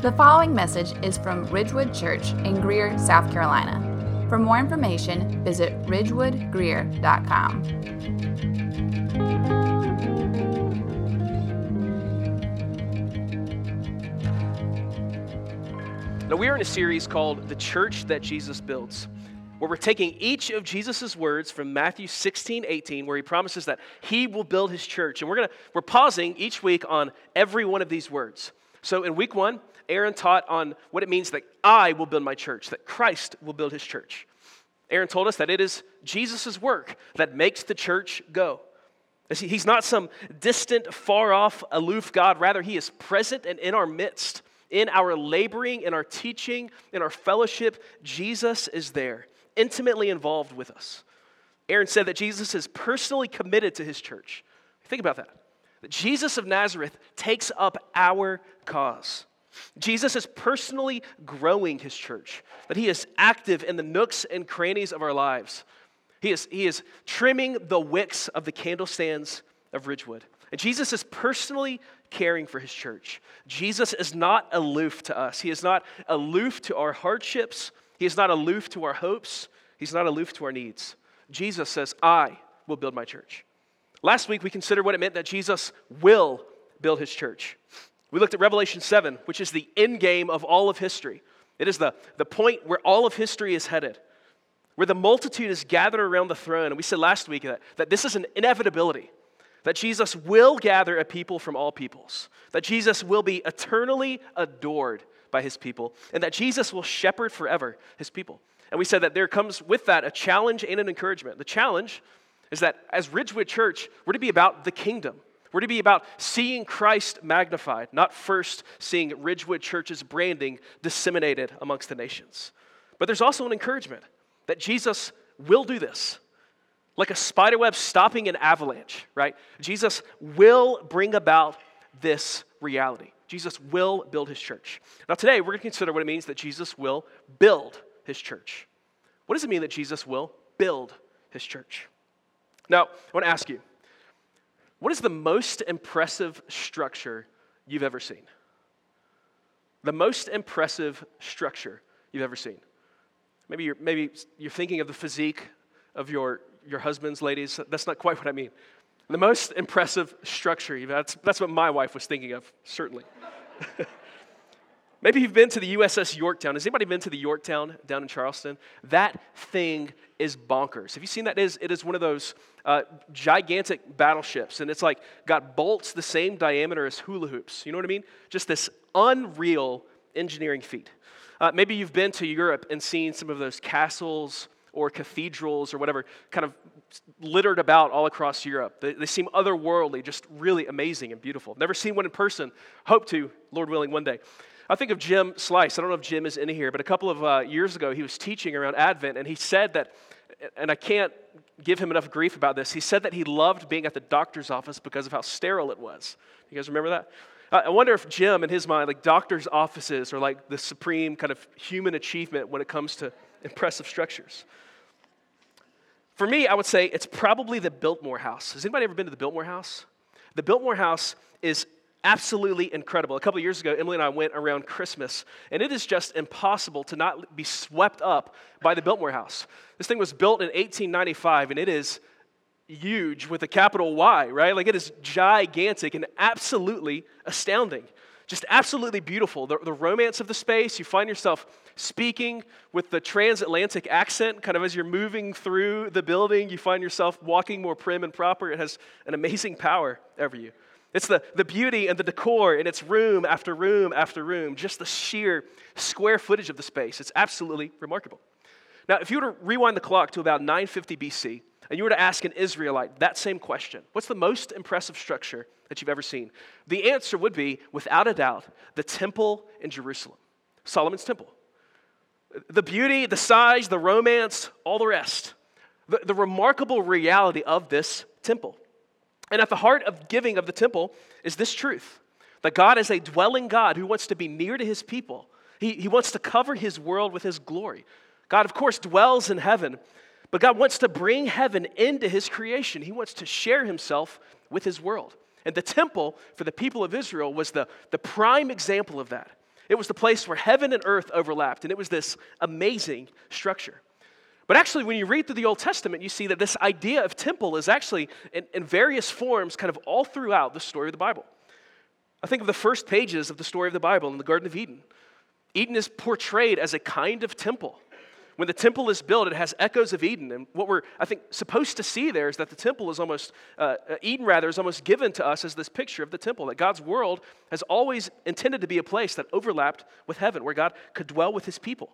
The following message is from Ridgewood Church in Greer, South Carolina. For more information, visit ridgewoodgreer.com. Now, we are in a series called The Church That Jesus Builds, where we're taking each of Jesus' words from Matthew 16, 18, where he promises that he will build his church. And we're, gonna, we're pausing each week on every one of these words. So, in week one, Aaron taught on what it means that I will build my church, that Christ will build his church. Aaron told us that it is Jesus' work that makes the church go. He's not some distant, far off, aloof God. Rather, he is present and in our midst. In our laboring, in our teaching, in our fellowship, Jesus is there, intimately involved with us. Aaron said that Jesus is personally committed to his church. Think about that. That Jesus of Nazareth takes up our cause. Jesus is personally growing his church, that he is active in the nooks and crannies of our lives. He is, he is trimming the wicks of the candlestands of Ridgewood. And Jesus is personally caring for his church. Jesus is not aloof to us. He is not aloof to our hardships. He is not aloof to our hopes. He's not aloof to our needs. Jesus says, I will build my church. Last week, we considered what it meant that Jesus will build his church. We looked at Revelation 7, which is the end game of all of history. It is the, the point where all of history is headed, where the multitude is gathered around the throne. And we said last week that, that this is an inevitability, that Jesus will gather a people from all peoples, that Jesus will be eternally adored by his people, and that Jesus will shepherd forever his people. And we said that there comes with that a challenge and an encouragement. The challenge is that as Ridgewood Church, we're to be about the kingdom. We're to be about seeing Christ magnified, not first seeing Ridgewood Church's branding disseminated amongst the nations. But there's also an encouragement that Jesus will do this. Like a spiderweb stopping an avalanche, right? Jesus will bring about this reality. Jesus will build his church. Now, today, we're going to consider what it means that Jesus will build his church. What does it mean that Jesus will build his church? Now, I want to ask you what is the most impressive structure you've ever seen? The most impressive structure you've ever seen. Maybe you're, maybe you're thinking of the physique of your, your husbands, ladies. That's not quite what I mean. The most impressive structure, that's, that's what my wife was thinking of, certainly. Maybe you've been to the USS Yorktown. Has anybody been to the Yorktown down in Charleston? That thing is bonkers. Have you seen that? It is, it is one of those uh, gigantic battleships, and it's like got bolts the same diameter as hula hoops. You know what I mean? Just this unreal engineering feat. Uh, maybe you've been to Europe and seen some of those castles or cathedrals or whatever kind of littered about all across Europe. They, they, seem otherworldly, just really amazing and beautiful. Never seen one in person. Hope to, Lord willing, one day. I think of Jim Slice. I don't know if Jim is in here, but a couple of uh, years ago, he was teaching around Advent, and he said that, and I can't give him enough grief about this. He said that he loved being at the doctor's office because of how sterile it was. You guys remember that? I wonder if Jim, in his mind, like doctor's offices are like the supreme kind of human achievement when it comes to impressive structures. For me, I would say it's probably the Biltmore House. Has anybody ever been to the Biltmore House? The Biltmore House is absolutely incredible. A couple years ago, Emily and I went around Christmas, and it is just impossible to not be swept up by the Biltmore House. This thing was built in 1895, and it is huge with a capital Y, right? Like it is gigantic and absolutely astounding. Just absolutely beautiful. The, the romance of the space, you find yourself speaking with the transatlantic accent kind of as you're moving through the building. You find yourself walking more prim and proper. It has an amazing power over you. It's the, the beauty and the decor, and it's room after room after room, just the sheer square footage of the space. It's absolutely remarkable. Now, if you were to rewind the clock to about 950 BC, and you were to ask an Israelite that same question what's the most impressive structure that you've ever seen? The answer would be, without a doubt, the temple in Jerusalem, Solomon's temple. The beauty, the size, the romance, all the rest. The, the remarkable reality of this temple. And at the heart of giving of the temple is this truth that God is a dwelling God who wants to be near to his people. He, he wants to cover his world with his glory. God, of course, dwells in heaven, but God wants to bring heaven into his creation. He wants to share himself with his world. And the temple for the people of Israel was the, the prime example of that. It was the place where heaven and earth overlapped, and it was this amazing structure. But actually, when you read through the Old Testament, you see that this idea of temple is actually in, in, various forms kind of all throughout the story of the Bible. I think of the first pages of the story of the Bible in the Garden of Eden. Eden is portrayed as a kind of temple. When the temple is built, it has echoes of Eden. And what we're, I think, supposed to see there is that the temple is almost, uh, uh, Eden rather, is almost given to us as this picture of the temple. That God's world has always intended to be a place that overlapped with heaven, where God could dwell with his people.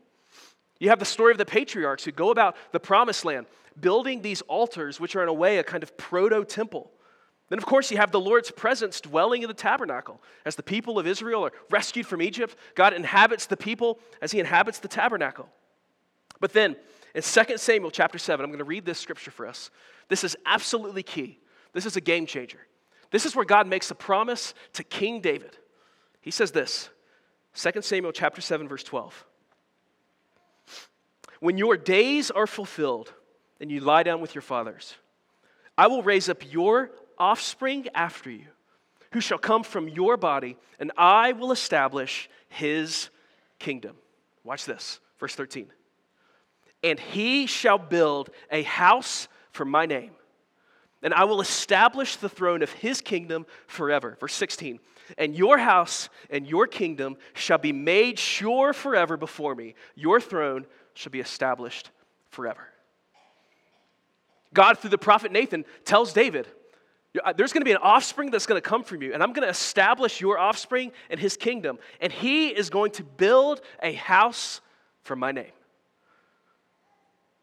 You have the story of the patriarchs who go about the promised land, building these altars, which are in a way a kind of proto temple. Then, of course, you have the Lord's presence dwelling in the tabernacle. As the people of Israel are rescued from Egypt, God inhabits the people as he inhabits the tabernacle. But then, in 2 Samuel chapter 7, I'm going to read this scripture for us. This is absolutely key. This is a game changer. This is where God makes a promise to King David. He says this 2 Samuel chapter 7, verse 12. When your days are fulfilled and you lie down with your fathers, I will raise up your offspring after you, who shall come from your body, and I will establish his kingdom. Watch this, verse 13. And he shall build a house for my name, and I will establish the throne of his kingdom forever. Verse 16. And your house and your kingdom shall be made sure forever before me. Your throne shall be established forever. God, through the prophet Nathan, tells David, uh, there's going to be an offspring that's going to come from you, and I'm going to establish your offspring and his kingdom, and he is going to build a house for my name.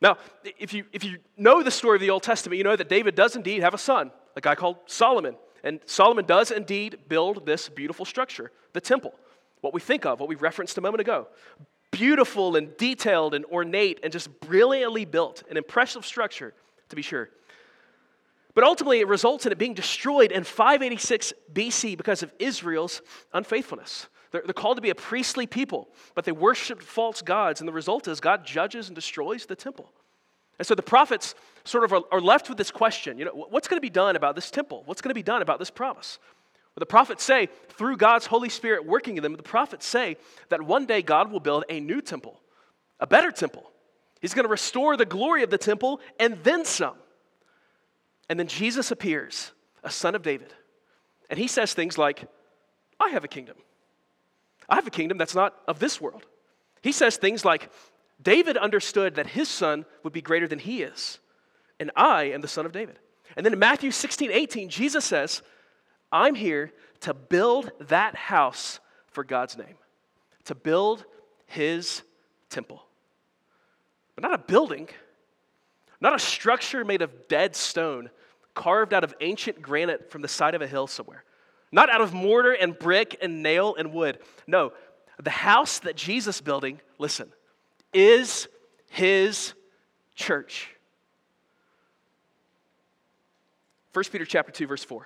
Now, if you, if you know the story of the Old Testament, you know that David does indeed have a son, a guy called Solomon. And Solomon does indeed build this beautiful structure, the temple, what we think of, what we referenced a moment ago. Beautiful and detailed and ornate and just brilliantly built, an impressive structure, to be sure. But ultimately, it results in it being destroyed in 586 BC because of Israel's unfaithfulness. They're, they're, called to be a priestly people, but they worshiped false gods, and the result is God judges and destroys the temple. And so the prophets sort of are, are left with this question you know, what's going to be done about this temple? What's going to be done about this promise? The prophets say, through God's Holy Spirit working in them, the prophets say that one day God will build a new temple, a better temple. He's going to restore the glory of the temple and then some. And then Jesus appears, a son of David. And he says things like, I have a kingdom. I have a kingdom that's not of this world. He says things like, David understood that his son would be greater than he is, and I am the son of David. And then in Matthew 16, 18, Jesus says, I'm here to build that house for God's name, to build his temple. But not a building, not a structure made of dead stone carved out of ancient granite from the side of a hill somewhere. Not out of mortar and brick and nail and wood. No, the house that Jesus building, listen, is his church. 1 Peter chapter 2 verse 4.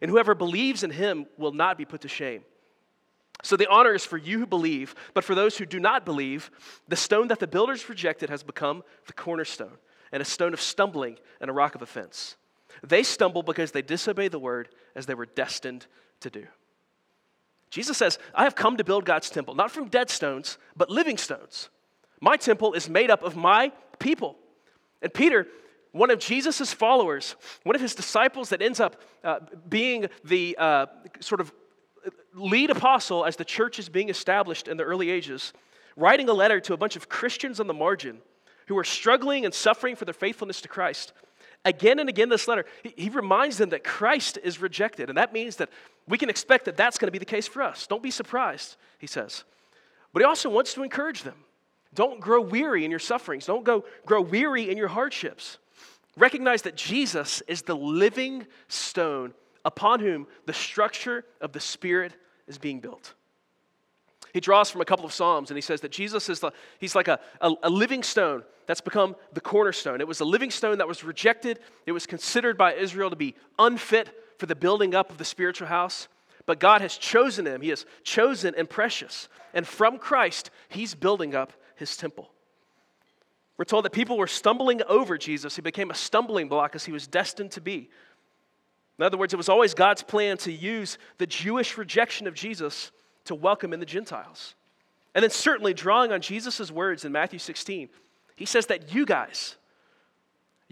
and whoever believes in him will not be put to shame. So the honor is for you who believe, but for those who do not believe, the stone that the builders rejected has become the cornerstone and a stone of stumbling and a rock of offense. They stumble because they disobey the word as they were destined to do. Jesus says, I have come to build God's temple, not from dead stones, but living stones. My temple is made up of my people. And Peter, one of Jesus' followers, one of his disciples that ends up uh, being the uh, sort of lead apostle as the church is being established in the early ages, writing a letter to a bunch of Christians on the margin who are struggling and suffering for their faithfulness to Christ. Again and again, this letter, he, reminds them that Christ is rejected. And that means that we can expect that that's going to be the case for us. Don't be surprised, he says. But he also wants to encourage them. Don't grow weary in your sufferings. Don't go grow weary in your hardships. Recognize that Jesus is the living stone upon whom the structure of the Spirit is being built. He draws from a couple of Psalms and he says that Jesus is the, he's like a, a, a, living stone that's become the cornerstone. It was a living stone that was rejected. It was considered by Israel to be unfit for the building up of the spiritual house. But God has chosen him. He is chosen and precious. And from Christ, he's building up his temple. We're told that people were stumbling over Jesus. He became a stumbling block as he was destined to be. In other words, it was always God's plan to use the Jewish rejection of Jesus to welcome in the Gentiles. And then, certainly, drawing on Jesus' words in Matthew 16, he says that you guys,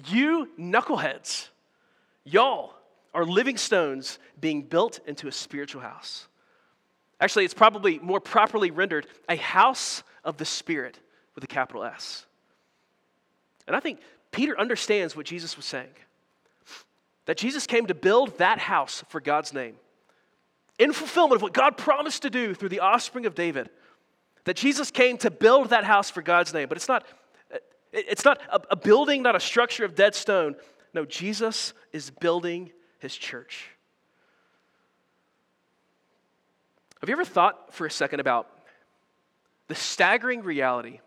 you knuckleheads, y'all are living stones being built into a spiritual house. Actually, it's probably more properly rendered a house of the Spirit with a capital S. And I think Peter understands what Jesus was saying that Jesus came to build that house for God's name in fulfillment of what God promised to do through the offspring of David. That Jesus came to build that house for God's name. But it's not, it's not a, a building, not a structure of dead stone. No, Jesus is building his church. Have you ever thought for a second about the staggering reality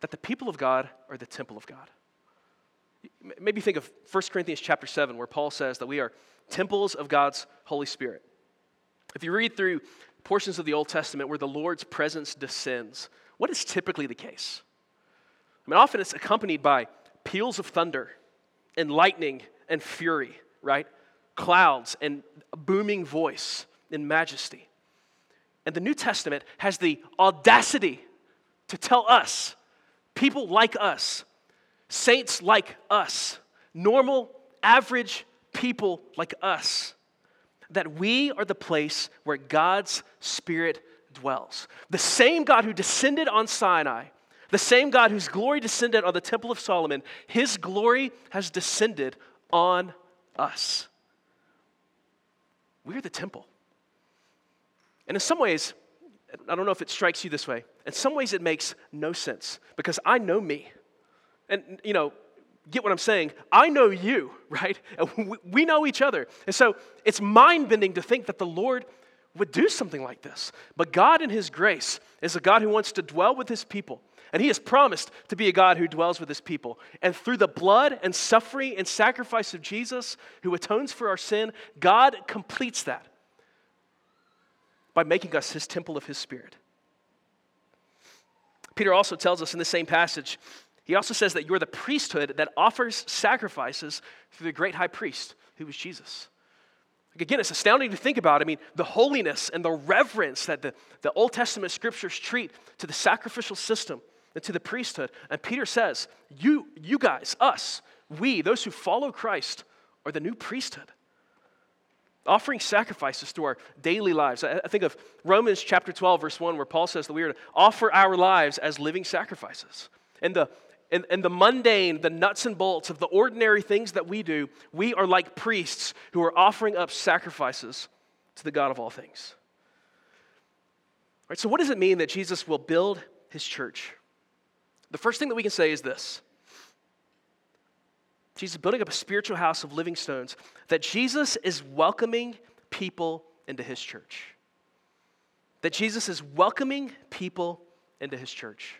that the people of God are the temple of God? Maybe think of 1 Corinthians chapter 7, where Paul says that we are temples of God's Holy Spirit. If you read through portions of the Old Testament where the Lord's presence descends, what is typically the case? I mean, often it's accompanied by peals of thunder and lightning and fury, right? Clouds and a booming voice in majesty. And the New Testament has the audacity to tell us, people like us, saints like us, normal, average people like us, that we are the place where God's Spirit dwells. The same God who descended on Sinai, the same God whose glory descended on the Temple of Solomon, his glory has descended on us. We're the temple. And in some ways, I don't know if it strikes you this way, in some ways it makes no sense because I know me. And, you know, get what I'm saying? I know you, right? We know each other. And so it's mind bending to think that the Lord would do something like this. But God, in His grace, is a God who wants to dwell with His people. And He has promised to be a God who dwells with His people. And through the blood and suffering and sacrifice of Jesus, who atones for our sin, God completes that by making us His temple of His Spirit. Peter also tells us in the same passage he also says that you're the priesthood that offers sacrifices through the great high priest, who was Jesus. Again, it's astounding to think about. I mean, the holiness and the reverence that the, the Old Testament scriptures treat to the sacrificial system and to the priesthood. And Peter says, You, you guys, us, we, those who follow Christ, are the new priesthood. Offering sacrifices to our daily lives. I think of Romans chapter 12, verse 1, where Paul says that we are to offer our lives as living sacrifices. And the and, and the mundane, the nuts and bolts of the ordinary things that we do, we are like priests who are offering up sacrifices to the God of all things. All right, so, what does it mean that Jesus will build his church? The first thing that we can say is this Jesus is building up a spiritual house of living stones, that Jesus is welcoming people into his church. That Jesus is welcoming people into his church.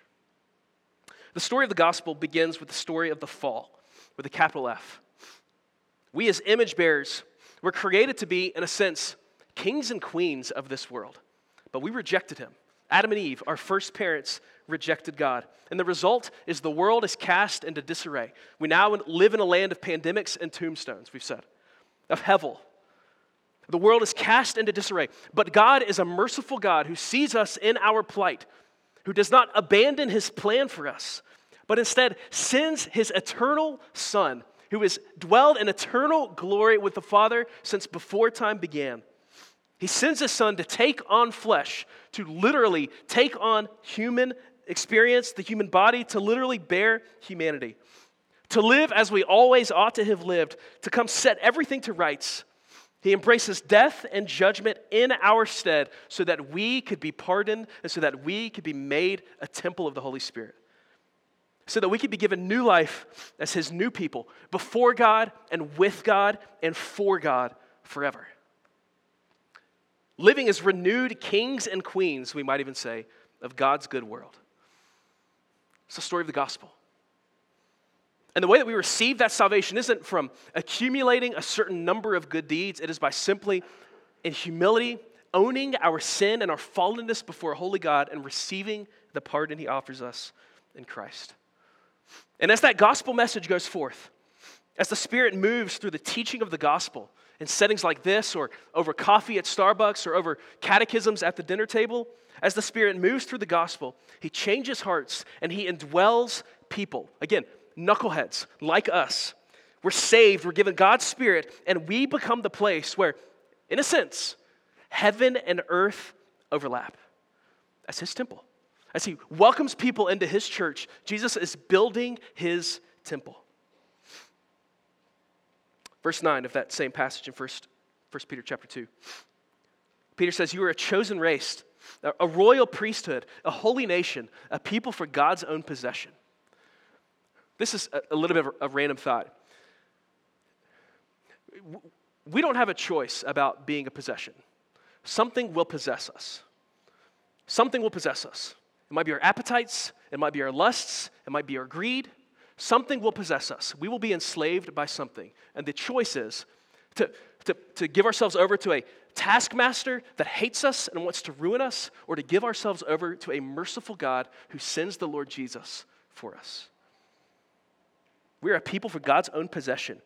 The story of the gospel begins with the story of the fall, with a capital F. We, as image bearers, were created to be, in a sense, kings and queens of this world, but we rejected him. Adam and Eve, our first parents, rejected God. And the result is the world is cast into disarray. We now live in a land of pandemics and tombstones, we've said, of Hevel. The world is cast into disarray. But God is a merciful God who sees us in our plight, who does not abandon his plan for us, but instead sends his eternal Son, who has dwelled in eternal glory with the Father since before time began. He sends his Son to take on flesh, to literally take on human experience, the human body, to literally bear humanity, to live as we always ought to have lived, to come set everything to rights he embraces death and judgment in our stead so that we could be pardoned and so that we could be made a temple of the Holy Spirit. So that we could be given new life as His new people before God and with God and for God forever. living as renewed kings and queens, we might even say, of God's good world. It's the story of the gospel. And the way that we receive that salvation isn't from accumulating a certain number of good deeds, it is by simply, in humility, owning our sin and our fallenness before a holy God and receiving the pardon he offers us in Christ. And as that gospel message goes forth, as the Spirit moves through the teaching of the gospel in settings like this, or over coffee at Starbucks, or over catechisms at the dinner table, as the Spirit moves through the gospel, He changes hearts and He indwells people. Again, knuckleheads like us. We're saved, we're given God's Spirit, and we become the place where, in a sense, heaven and earth overlap as His temple. As He welcomes people into His church, Jesus is building His temple. Verse 9 of that same passage in 1, 1 Peter chapter 2. Peter says, You are a chosen race, a royal priesthood, a holy nation, a people for God's own possession. This is a, little bit of a, random thought. We don't have a choice about being a possession. Something will possess us. Something will possess us. It might be our appetites, it might be our lusts, it might be our greed. Something will possess us. We will be enslaved by something. And the choice is to, to, to give ourselves over to a taskmaster that hates us and wants to ruin us, or to give ourselves over to a merciful God who sends the Lord Jesus for us. We are a people for God's own possession,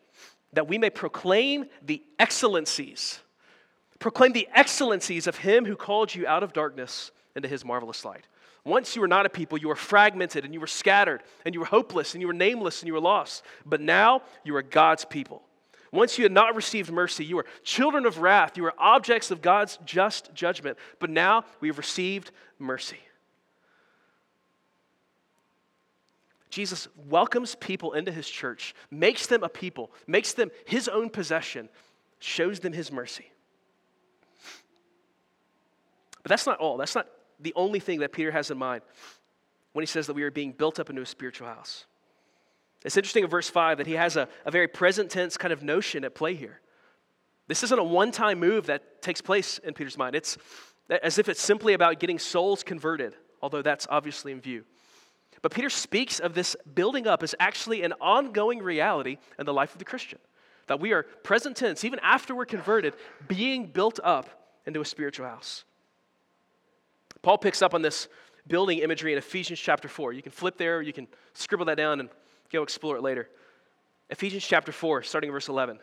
that we may proclaim the excellencies, proclaim the excellencies of Him who called you out of darkness into His marvelous light. Once you were not a people, you were fragmented and you were scattered and you were hopeless and you were nameless and you were lost. But now you are God's people. Once you had not received mercy, you were children of wrath. You were objects of God's just judgment. But now we have received mercy. Jesus welcomes people into his church, makes them a people, makes them his own possession, shows them his mercy. But that's not all. That's not the only thing that Peter has in mind when he says that we are being built up into a spiritual house. It's interesting in verse 5 that he has a, a very present tense kind of notion at play here. This isn't a one time move that takes place in Peter's mind. It's as if it's simply about getting souls converted, although that's obviously in view. But Peter speaks of this building up as actually an ongoing reality in the life of the Christian. That we are present tense, even after we're converted, being built up into a spiritual house. Paul picks up on this building imagery in Ephesians chapter 4. You can flip there, you can scribble that down and go explore it later. Ephesians chapter 4, starting verse 11.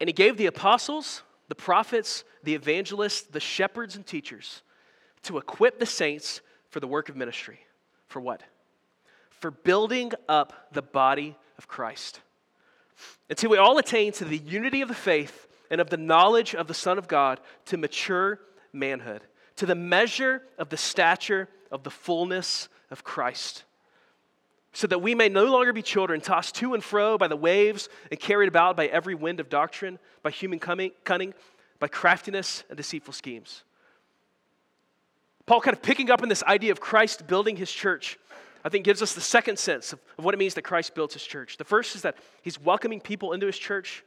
And he gave the apostles, the prophets, the evangelists, the shepherds, and teachers to equip the saints for the work of ministry. For what? For building up the body of Christ. Until we all attain to the unity of the faith and of the knowledge of the Son of God to mature manhood, to the measure of the stature of the fullness of Christ so that we may no longer be children tossed to and fro by the waves and carried about by every wind of doctrine, by human cunning, by craftiness and deceitful schemes. Paul, kind of picking up on this idea of Christ building his church, I think gives us the second sense of, of what it means that Christ builds his church. The first is that he's welcoming people into his church,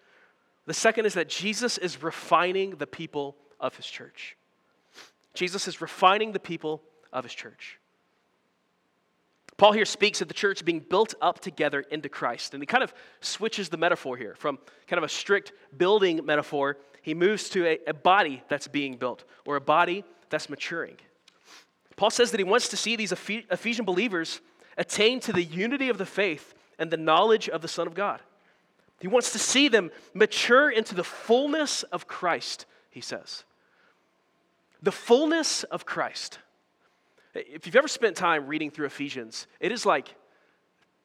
the second is that Jesus is refining the people of his church. Jesus is refining the people of his church. Paul here speaks of the church being built up together into Christ. And he kind of switches the metaphor here from kind of a strict building metaphor. He moves to a, a body that's being built or a body that's maturing. Paul says that he wants to see these Ephesian believers attain to the unity of the faith and the knowledge of the Son of God. He wants to see them mature into the fullness of Christ, he says. The fullness of Christ. If you've ever spent time reading through Ephesians, it is like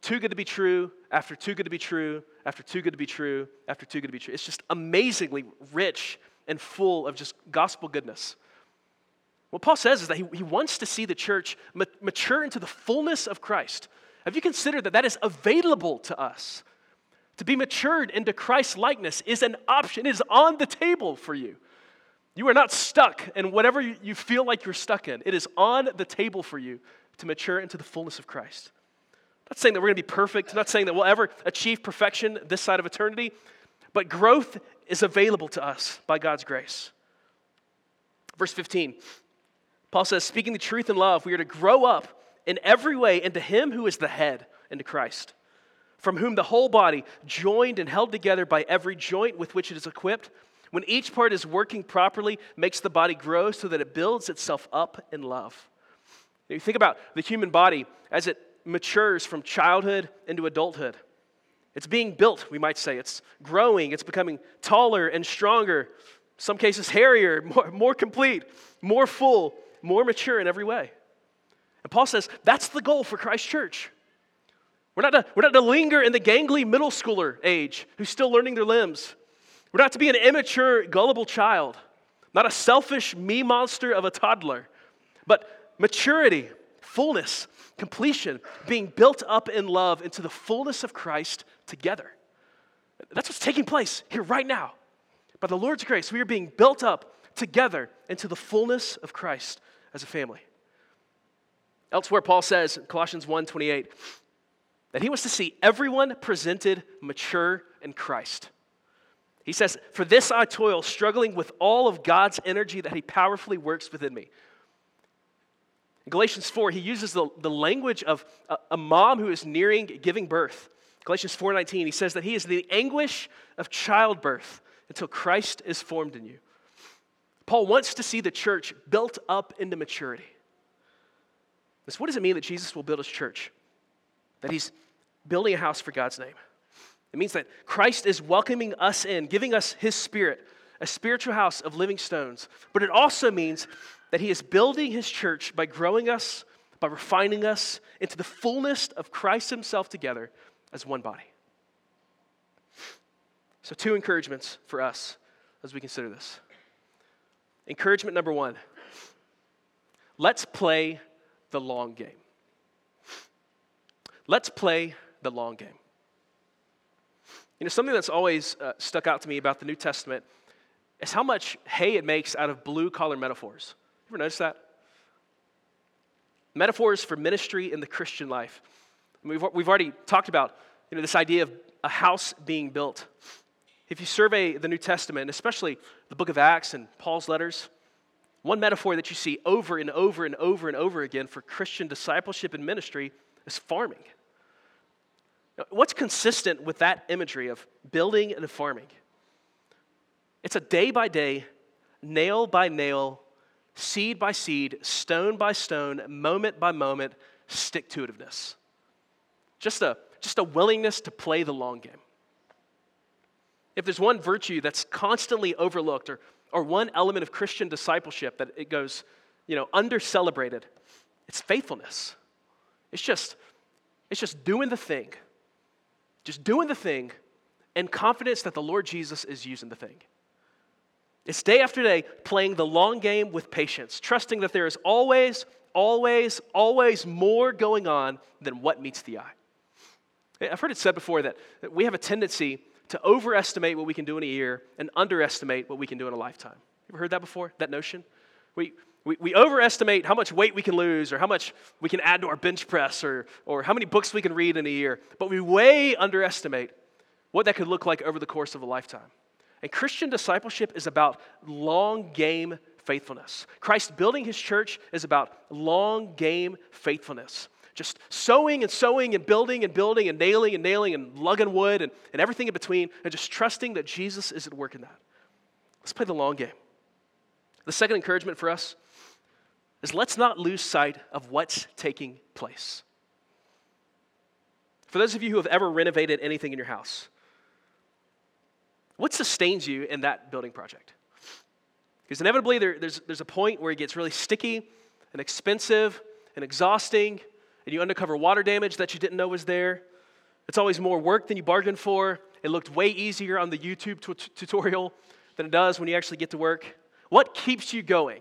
too good to be true, after too good to be true, after too good to be true, after too good to be true. It's just amazingly rich and full of just gospel goodness. What Paul says is that he, he wants to see the church mature into the fullness of Christ. Have you considered that that is available to us? To be matured into Christ's likeness is an option, it is on the table for you. You are not stuck in whatever you feel like you're stuck in. It is on the table for you to mature into the fullness of Christ. not saying that we're going to be perfect, I'm not saying that we'll ever achieve perfection this side of eternity, but growth is available to us by God's grace. Verse 15, Paul says, Speaking the truth in love, we are to grow up in every way into Him who is the head, into Christ, from whom the whole body, joined and held together by every joint with which it is equipped, when each part is working properly, makes the body grow so that it builds itself up in love. Now, You think about the human body as it matures from childhood into adulthood. It's being built, we might say. It's growing, it's becoming taller and stronger, some cases hairier, more, more complete, more full, more mature in every way. And Paul says that's the goal for Christ Church. We're not, to, we're not to linger in the gangly middle schooler age who's still learning their limbs. We're not to be an immature, gullible child, not a selfish me monster of a toddler, but maturity, fullness, completion, being built up in love into the fullness of Christ together. That's what's taking place here right now. By the Lord's grace, we are being built up together into the fullness of Christ as a family. Elsewhere, Paul says in Colossians 1:28 that he wants to see everyone presented mature in Christ. He says, For this I toil, struggling with all of God's energy that He powerfully works within me. In Galatians 4, he uses the, the language of a, a mom who is nearing giving birth. Galatians 4:19, he says that he is the anguish of childbirth until Christ is formed in you. Paul wants to see the church built up into maturity. So what does it mean that Jesus will build his church? That he's building a house for God's name. It means that Christ is welcoming us in, giving us his spirit, a spiritual house of living stones. But it also means that he is building his church by growing us, by refining us into the fullness of Christ himself together as one body. So, two encouragements for us as we consider this. Encouragement number one let's play the long game. Let's play the long game. You know, something that's always uh, stuck out to me about the New Testament is how much hay it makes out of blue collar metaphors. You ever notice that? Metaphors for ministry in the Christian life. We've, we've already talked about you know, this idea of a house being built. If you survey the New Testament, especially the book of Acts and Paul's letters, one metaphor that you see over and over and over and over again for Christian discipleship and ministry is farming. What's consistent with that imagery of building and farming? It's a day by day, nail by nail, seed by seed, stone by stone, moment by moment, stick to itiveness. Just a, just a willingness to play the long game. If there's one virtue that's constantly overlooked or, or one element of Christian discipleship that it goes, you know, under celebrated, it's faithfulness. It's just, it's just doing the thing. Just doing the thing and confidence that the Lord Jesus is using the thing. It's day after day playing the long game with patience, trusting that there is always, always, always more going on than what meets the eye. I've heard it said before that, that we have a tendency to overestimate what we can do in a year and underestimate what we can do in a lifetime. You ever heard that before? That notion? We, we, we overestimate how much weight we can lose or how much we can add to our bench press or, or how many books we can read in a year, but we way underestimate what that could look like over the course of a lifetime. And Christian discipleship is about long game faithfulness. Christ building his church is about long game faithfulness. Just sowing and sowing and building and building and nailing and nailing and lugging wood and, and everything in between, and just trusting that Jesus is at work in that. Let's play the long game. The second encouragement for us is let's not lose sight of what's taking place. For those of you who have ever renovated anything in your house, what sustains you in that building project? Because inevitably there, there's, there's a point where it gets really sticky and expensive and exhausting, and you uncover water damage that you didn't know was there. It's always more work than you bargained for. It looked way easier on the YouTube t- tutorial than it does when you actually get to work. What keeps you going?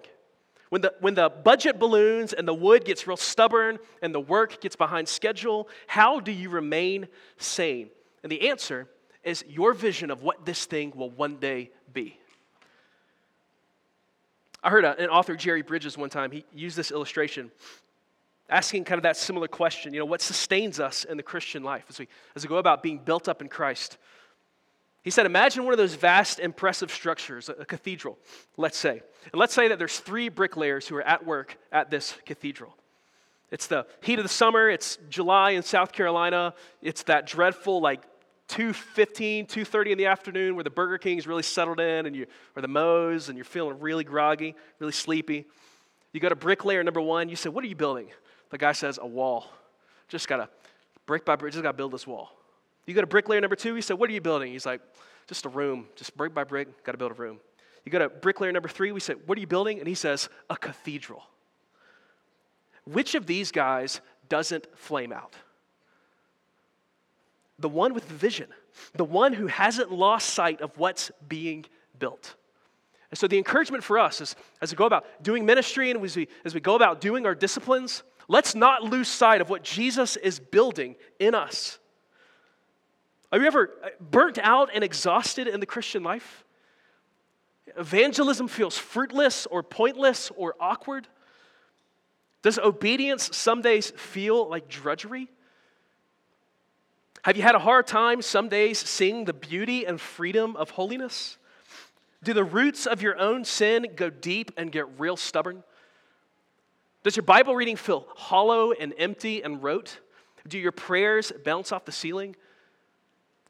When the, when the budget balloons and the wood gets real stubborn and the work gets behind schedule, how do you remain sane? And the answer is your vision of what this thing will one day be. I heard an author, Jerry Bridges, one time, he used this illustration asking kind of that similar question. You know, what sustains us in the Christian life as we, as we go about being built up in Christ? He said, Imagine one of those vast, impressive structures, a cathedral, let's say. And let's say that there's three bricklayers who are at work at this cathedral. It's the heat of the summer, it's July in South Carolina, it's that dreadful, like, 2.15 2.30 in the afternoon where the burger king's really settled in and you or the moe's and you're feeling really groggy really sleepy you go to bricklayer number one you say what are you building the guy says a wall just gotta brick by brick just gotta build this wall you go to bricklayer number two, he said, What are you building? He's like, Just a room, just brick by brick, got to build a room. You go to bricklayer number three, we said, What are you building? And he says, A cathedral. Which of these guys doesn't flame out? The one with the vision, the one who hasn't lost sight of what's being built. And so, the encouragement for us is as we go about doing ministry and as we, as we go about doing our disciplines, let's not lose sight of what Jesus is building in us. Are you ever burnt out and exhausted in the Christian life? Evangelism feels fruitless or pointless or awkward? Does obedience some days feel like drudgery? Have you had a hard time some days seeing the beauty and freedom of holiness? Do the roots of your own sin go deep and get real stubborn? Does your Bible reading feel hollow and empty and rote? Do your prayers bounce off the ceiling?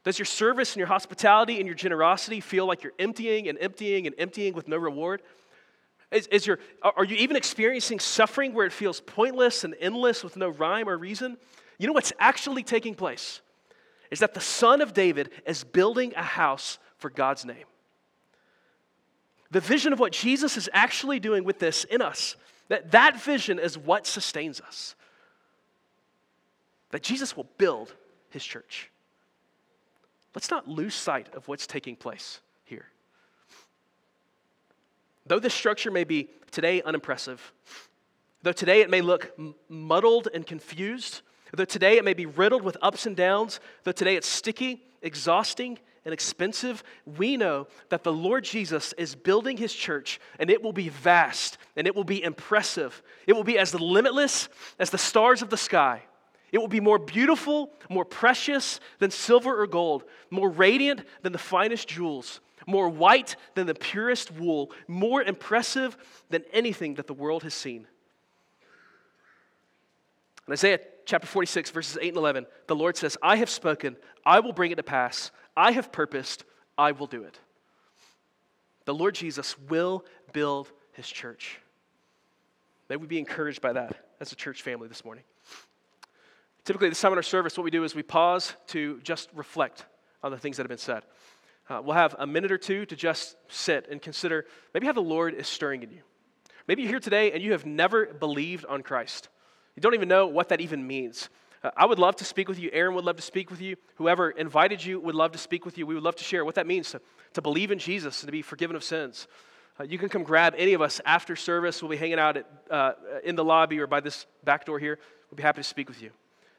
Does your service and your hospitality and your generosity feel like you're emptying and emptying and emptying with no reward? Is, is your, are you even experiencing suffering where it feels pointless and endless with no rhyme or reason? You know what's actually taking place is that the Son of David is building a house for God's name. The vision of what Jesus is actually doing with this in us, that, that vision is what sustains us. That Jesus will build his church. Let's not lose sight of what's taking place here. Though this structure may be today unimpressive, though today it may look muddled and confused, though today it may be riddled with ups and downs, though today it's sticky, exhausting, and expensive, we know that the Lord Jesus is building his church and it will be vast and it will be impressive. It will be as limitless as the stars of the sky. It will be more beautiful, more precious than silver or gold, more radiant than the finest jewels, more white than the purest wool, more impressive than anything that the world has seen. In Isaiah chapter 46, verses 8 and 11, the Lord says, I have spoken, I will bring it to pass, I have purposed, I will do it. The Lord Jesus will build his church. May we be encouraged by that as a church family this morning. Typically, this time in our service, what we do is we pause to just reflect on the things that have been said. Uh, we'll have a minute or two to just sit and consider maybe how the Lord is stirring in you. Maybe you're here today and you have never believed on Christ. You don't even know what that even means. Uh, I would love to speak with you. Aaron would love to speak with you. Whoever invited you would love to speak with you. We would love to share what that means to, to believe in Jesus and to be forgiven of sins. Uh, you can come grab any of us after service. We'll be hanging out at, uh, in the lobby or by this back door here. We'll be happy to speak with you.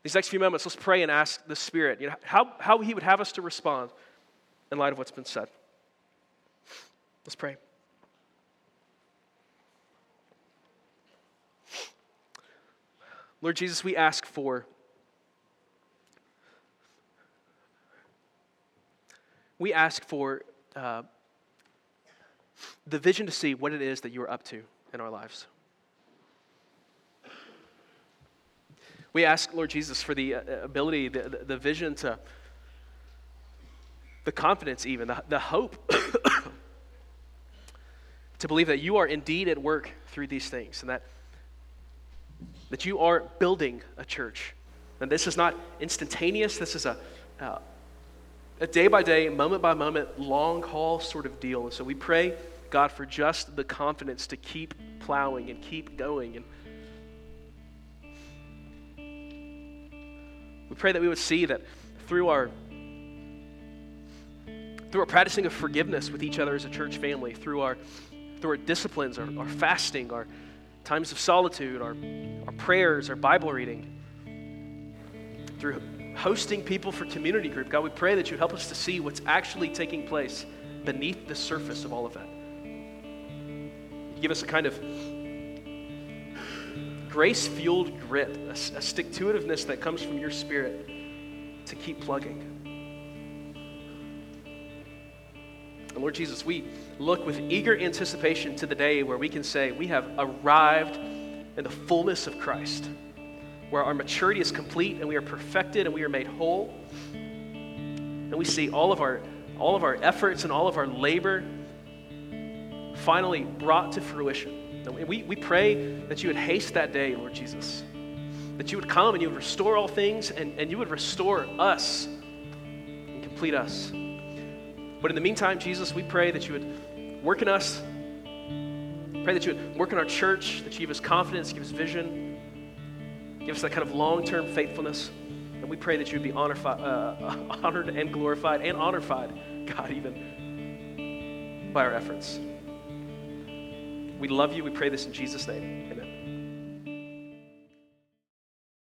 These next few moments, let's pray and ask the Spirit you know, how, how He would have us to respond in light of what's been said. Let's pray. Lord Jesus, we ask for we ask for uh, the vision to see what it is that you are up to in our lives. We ask, Lord Jesus, for the uh, ability, the, the vision to, the confidence, even, the, the hope to believe that you are indeed at work through these things and that, that you are building a church. And this is not instantaneous, this is a, uh, a day by day, moment by moment, long haul sort of deal. And so we pray, God, for just the confidence to keep plowing and keep going and We pray that we would see that through our through our practicing of forgiveness with each other as a church family, through our through our disciplines, our, our fasting, our times of solitude, our, our prayers, our Bible reading, through hosting people for community group, God, we pray that you help us to see what's actually taking place beneath the surface of all of that. Give us a kind of grace fueled grit, a, a stick to itiveness that comes from your spirit to keep plugging. And Lord Jesus, we look with eager anticipation to the day where we can say we have arrived in the fullness of Christ, where our maturity is complete and we are perfected and we are made whole. And we see all of our, all of our efforts and all of our labor finally brought to fruition. We, we pray that you would haste that day, Lord Jesus. That you would come and you would restore all things and, and you would restore us and complete us. But in the meantime, Jesus, we pray that you would work in us. Pray that you would work in our church, that you give us confidence, give us vision, give us that kind of long term faithfulness. And we pray that you would be honor, uh, honored and glorified and honorified, God, even by our efforts. We love you. We pray this in Jesus' name. Amen.